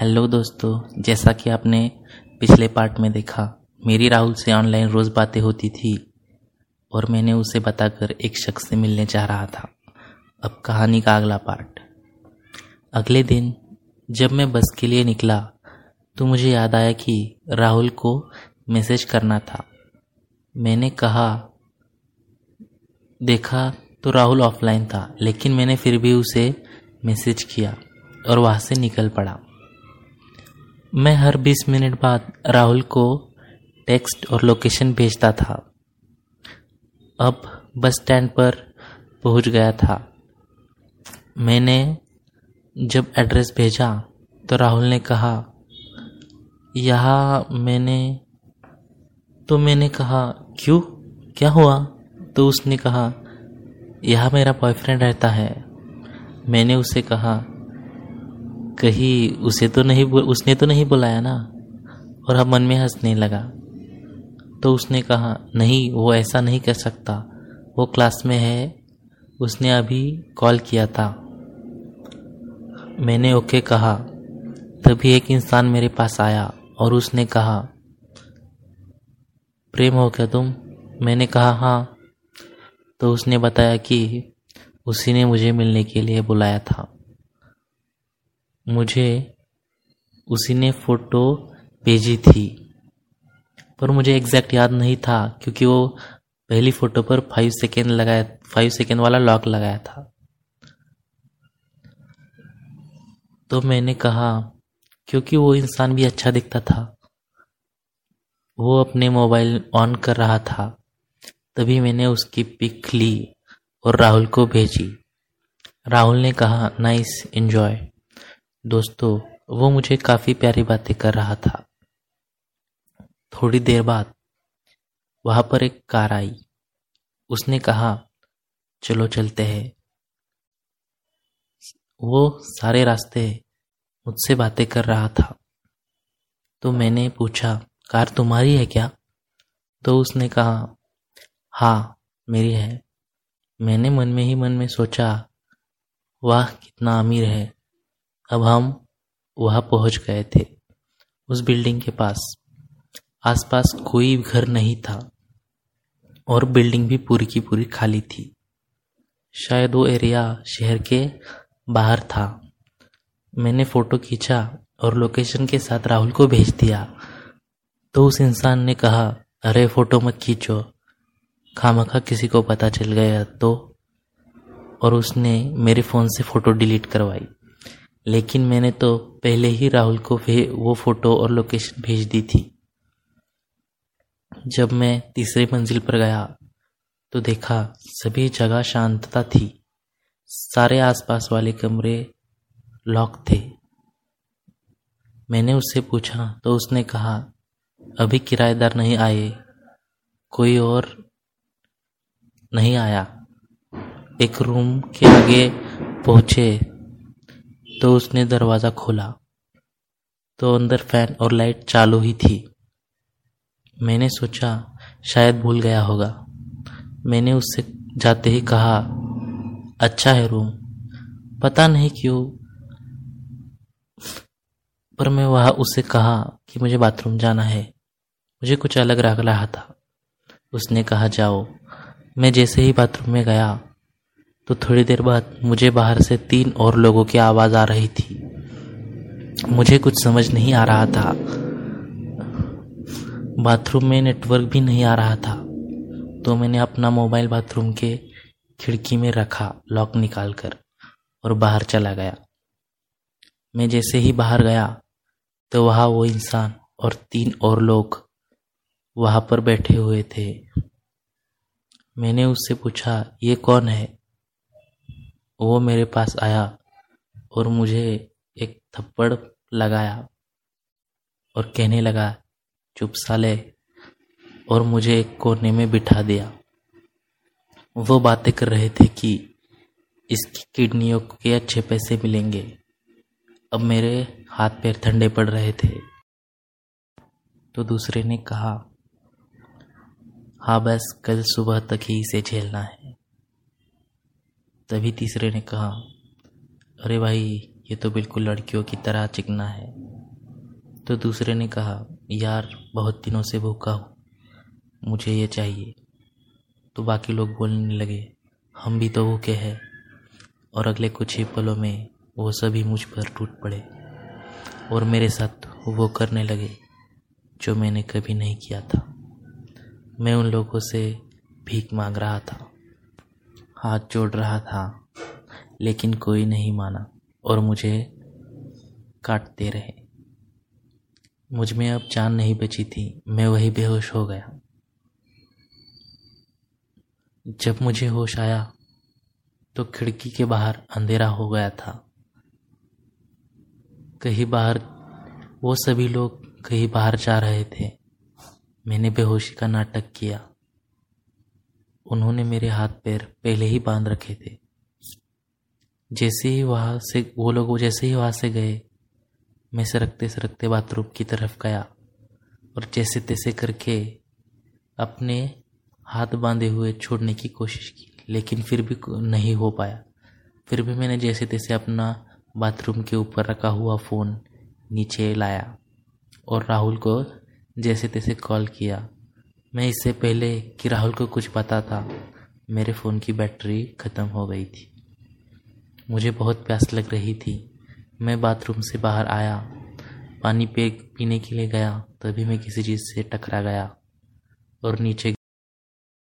Hello दोस्तों, जैसा कि आपने पिछले पार्ट में देखा, मेरी राहुल से ऑनलाइन रोज़ बातें होती थी और मैंने उसे बताकर एक शख्स से मिलने जा रहा था। अब कहानी का अगला पार्ट। अगले दिन, जब मैं बस के लिए निकला तो मुझे याद आया कि राहुल को मैसेज करना था। मैंने कहा, देखा तो राहुल ऑफलाइन था, लेकिन मैंने फिर भी उसे मैसेज किया और वहाँ से निकल पड़ा। मैं हर 20 मिनट बाद राहुल को टेक्स्ट और लोकेशन भेजता था। अब बस स्टैंड पर पहुँच गया था। मैंने जब एड्रेस भेजा तो राहुल ने कहा, यहाँ मैंने तो मैंने कहा, क्यों? क्या हुआ? तो उसने कहा, यहाँ मेरा बॉयफ्रेंड रहता है। मैंने उसे कहा कहीं उसे तो नहीं उसने तो नहीं बुलाया ना? और हम मन में हंसने लगा। तो उसने कहा, नहीं, वो ऐसा नहीं कर सकता। वो क्लास में है। उसने अभी कॉल किया था। मैंने ओके कहा। तभी एक इंसान मेरे पास आया और उसने कहा, प्रेम हो क्या तुम? मैंने कहा हाँ। तो उसने बताया कि उसी ने मुझे मिलने के लिए बुलाया था। मुझे उसी ने फ़ोटो भेजी थी। पर मुझे एग्जैक्ट याद नहीं था, क्योंकि वो पहली फ़ोटो पर फाइव सेकेंड लगाया फाइव सेकेंड वाला लॉक लगाया था। तो मैंने कहा, क्योंकि वो इंसान भी अच्छा दिखता था, वो अपने मोबाइल ऑन कर रहा था, तभी मैंने उसकी पिक ली और राहुल को भेजी। राहुल ने कहा नाइस एंजॉय दोस्तों, वो मुझे काफ़ी प्यारी बातें कर रहा था। थोड़ी देर बाद वहाँ पर एक कार आई। उसने कहा, चलो चलते हैं। वो सारे रास्ते मुझसे बातें कर रहा था। तो मैंने पूछा, कार तुम्हारी है क्या? तो उसने कहा हाँ मेरी है। मैंने मन में ही मन में सोचा, वाह, कितना अमीर है। अब हम वहाँ पहुँच गए थे, उस बिल्डिंग के पास। आसपास कोई घर नहीं था और बिल्डिंग भी पूरी की पूरी खाली थी। शायद वो एरिया शहर के बाहर था। मैंने फ़ोटो खींचा और लोकेशन के साथ राहुल को भेज दिया। तो उस इंसान ने कहा, अरे, फ़ोटो मत खींचो। खामखा किसी को पता चल गया तो? और उसने मेरे फ़ोन से फ़ोटो डिलीट करवाई। लेकिन मैंने तो पहले ही राहुल को वो फ़ोटो और लोकेशन भेज दी थी। जब मैं तीसरी मंजिल पर गया तो देखा सभी जगह शांतता थी। सारे आसपास वाले कमरे लॉक थे। मैंने उससे पूछा तो उसने कहा, अभी किराएदार नहीं आए, कोई और नहीं आया। एक रूम के आगे पहुँचे तो उसने दरवाज़ा खोला तो अंदर फ़ैन और लाइट चालू ही थी। मैंने सोचा, शायद भूल गया होगा। मैंने उससे जाते ही कहा अच्छा है रूम। पता नहीं क्यों, पर मैं वहाँ उससे कहा कि मुझे बाथरूम जाना है। मुझे कुछ अलग लग रहा था। उसने कहा, जाओ। मैं जैसे ही बाथरूम में गया तो थोड़ी देर बाद मुझे बाहर से तीन और लोगों की आवाज़ आ रही थी। मुझे कुछ समझ नहीं आ रहा था। बाथरूम में नेटवर्क भी नहीं आ रहा था। तो मैंने अपना मोबाइल बाथरूम के खिड़की में रखा, लॉक निकाल कर और बाहर चला गया। मैं जैसे ही बाहर गया तो वहाँ वो इंसान और तीन और लोग वहाँ पर बैठे हुए थे। मैंने उससे पूछा, ये कौन है? वो मेरे पास आया और मुझे एक थप्पड़ लगाया और कहने लगा, चुप साले, और मुझे एक कोने में बिठा दिया। वो बातें कर रहे थे कि इसकी किडनियों के अच्छे पैसे मिलेंगे। अब मेरे हाथ पैर ठंडे पड़ रहे थे। तो दूसरे ने कहा हाँ बस, कल सुबह तक ही इसे झेलना है। तभी तीसरे ने कहा, अरे भाई, ये तो बिल्कुल लड़कियों की तरह चिकना है। तो दूसरे ने कहा, यार, बहुत दिनों से भूखा हूँ, मुझे ये चाहिए। तो बाकी लोग बोलने लगे, हम भी तो भूखे हैं। और अगले कुछ ही पलों में वो सभी मुझ पर टूट पड़े और मेरे साथ वो करने लगे, जो मैंने कभी नहीं किया था। मैं उन लोगों से भीख मांग रहा था। हाथ जोड़ रहा था, लेकिन कोई नहीं माना और मुझे काटते रहे। मुझमें अब जान नहीं बची थी, मैं वही बेहोश हो गया। जब मुझे होश आया तो खिड़की के बाहर अंधेरा हो गया था। कहीं बाहर, वो सभी लोग कहीं बाहर जा रहे थे। मैंने बेहोशी का नाटक किया। उन्होंने मेरे हाथ पैर पहले ही बाँध रखे थे। जैसे ही वहाँ से, वो लोग जैसे ही वहाँ से गए, मैं सरकते सरकते बाथरूम की तरफ़ गया और जैसे तैसे करके अपने हाथ बांधे हुए छोड़ने की कोशिश की, लेकिन फिर भी नहीं हो पाया। फिर भी मैंने जैसे तैसे अपना बाथरूम के ऊपर रखा हुआ फ़ोन नीचे लाया और राहुल को जैसे तैसे कॉल किया। मैं इससे पहले कि राहुल को कुछ पता था, मेरे फ़ोन की बैटरी ख़त्म हो गई थी। मुझे बहुत प्यास लग रही थी। मैं बाथरूम से बाहर आया, पानी पे पीने के लिए गया, तभी मैं किसी चीज़ से टकरा गया और नीचे